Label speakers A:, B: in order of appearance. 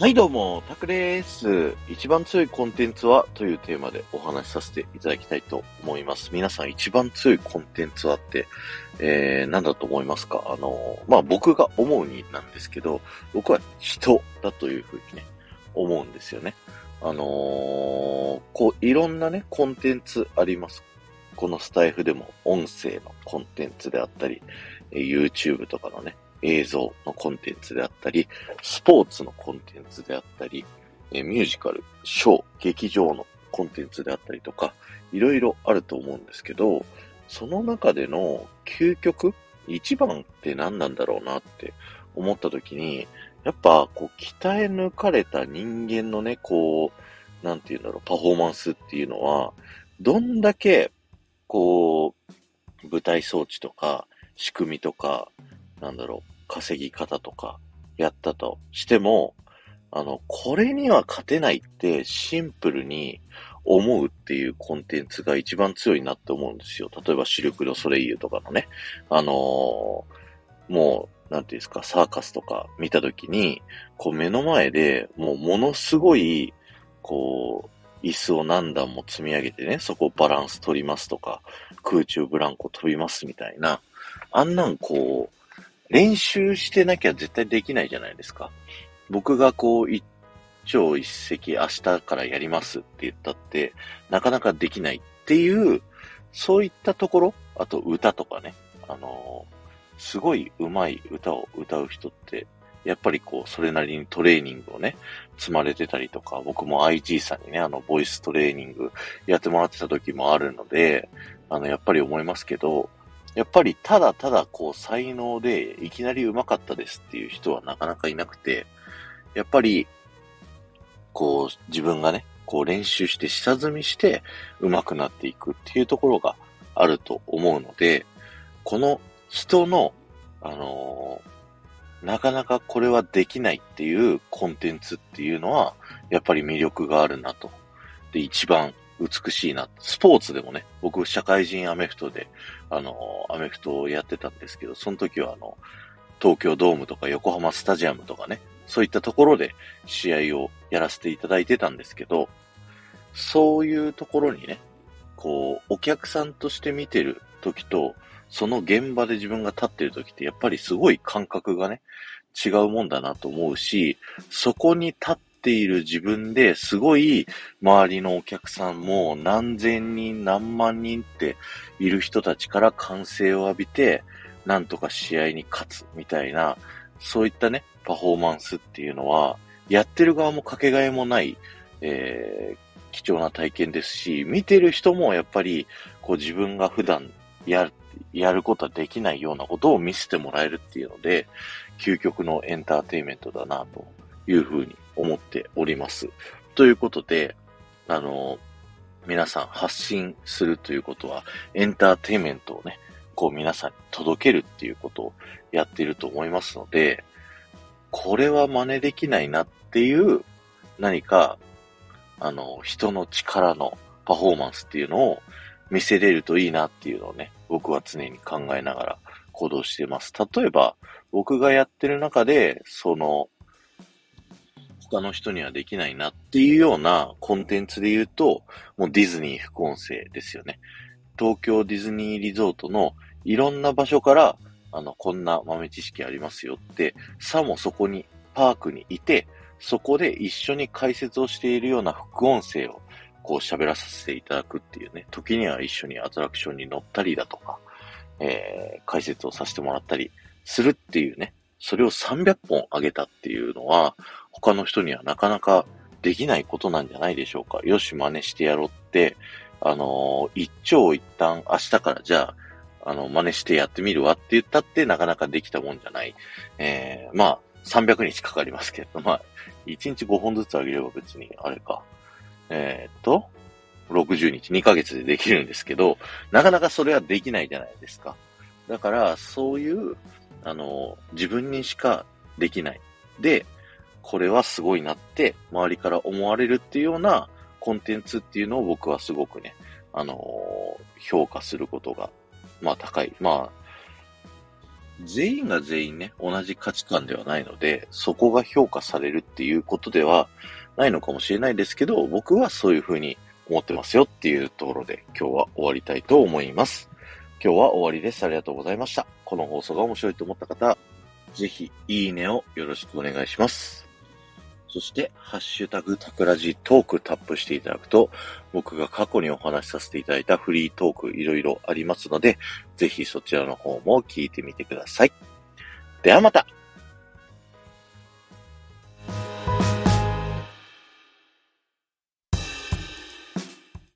A: はい、どうも、タクです。一番強いコンテンツはというテーマでお話しさせていただきたいと思います。皆さん一番強いコンテンツはって、えー、何だと思いますか？あの、まあ、僕が思うになんですけど、僕は人だというふうにね、思うんですよね。あのーこう、いろんなね、コンテンツあります。このスタイフでも音声のコンテンツであったり、え YouTube とかのね、映像のコンテンツであったり、スポーツのコンテンツであったり、えミュージカル、ショー、劇場のコンテンツであったりとか、いろいろあると思うんですけど、その中での究極、一番って何なんだろうなって思った時に、やっぱ、こう、鍛え抜かれた人間のね、こう、なんていうんだろう、パフォーマンスっていうのは、どんだけ、こう、舞台装置とか、仕組みとか、なんだろう、稼ぎ方とか、やったとしても、あの、これには勝てないってシンプルに思うっていうコンテンツが一番強いなって思うんですよ。例えばシルク・ド・ソレイユとかのね、あのーもう、なんていうんですか、サーカスとか見たときに、こう目の前でもうものすごい、こう、椅子を何段も積み上げてね、そこバランス取りますとか、空中ブランコ飛びますみたいな、あんなんこう、練習してなきゃ絶対できないじゃないですか。僕がこう、一朝一夕明日からやりますって言ったって、なかなかできないっていう、そういったところ、あと歌とかね、あのーすごい上手い歌を歌う人って、やっぱりこう、それなりにトレーニングをね、積まれてたりとか、僕も IG さんにね、あの、ボイストレーニングやってもらってた時もあるので、あの、やっぱり思いますけど、やっぱりただただこう才能でいきなり上手かったですっていう人はなかなかいなくて、やっぱり、こう自分がね、こう練習して下積みして上手くなっていくっていうところがあると思うので、この人の、あのーなかなかこれはできないっていうコンテンツっていうのは、やっぱり魅力があるなと。で、一番美しいな。スポーツでもね、僕、社会人アメフトで、あの、アメフトをやってたんですけど、その時はあの、東京ドームとか横浜スタジアムとかね、そういったところで試合をやらせていただいてたんですけど、そういうところにね、こう、お客さんとして見てる時と、その現場で自分が立ってる時って、やっぱりすごい感覚がね、違うもんだなと思うし、そこに立っている自分ですごい周りのお客さんも何千人何万人っている人たちから歓声を浴びて、なんとか試合に勝つみたいな、そういったね、パフォーマンスっていうのは、やってる側もかけがえもない、えー貴重な体験ですし、見てる人もやっぱり、こう自分が普段やる、やることはできないようなことを見せてもらえるっていうので、究極のエンターテイメントだな、というふうに思っております。ということで、あの、皆さん発信するということは、エンターテイメントをね、こう皆さんに届けるっていうことをやっていると思いますので、これは真似できないなっていう何か、あの、人の力のパフォーマンスっていうのを見せれるといいなっていうのをね、僕は常に考えながら行動しています。例えば、僕がやってる中で、その、他の人にはできないなっていうようなコンテンツで言うと、もうディズニー副音声ですよね。東京ディズニーリゾートのいろんな場所から、あの、こんな豆知識ありますよって、さもそこに、パークにいて、そこで一緒に解説をしているような副音声を、こう喋らさせていただくっていうね、時には一緒にアトラクションに乗ったりだとか、えー、解説をさせてもらったりするっていうね、それを300本上げたっていうのは、他の人にはなかなかできないことなんじゃないでしょうか。よし、真似してやろうって、あのー一長一短明日からじゃあ、あの、真似してやってみるわって言ったってなかなかできたもんじゃない。えー、まあ、300日かかりますけど、まあ、1日5本ずつ上げれば別に、あれか。えーっと、60日、2ヶ月でできるんですけど、なかなかそれはできないじゃないですか。だから、そういう、あの、自分にしかできない。で、これはすごいなって、周りから思われるっていうようなコンテンツっていうのを僕はすごくね、あの評価することが、まあ高い。まあ、全員が全員ね、同じ価値観ではないので、そこが評価されるっていうことではないのかもしれないですけど、僕はそういうふうに思ってますよっていうところで今日は終わりたいと思います。今日は終わりです。ありがとうございました。この放送が面白いと思った方、ぜひ、いいねをよろしくお願いします。そして、ハッシュタグタクラジトークタップしていただくと、僕が過去にお話しさせていただいたフリートークいろいろありますので、ぜひそちらの方も聞いてみてください。ではまた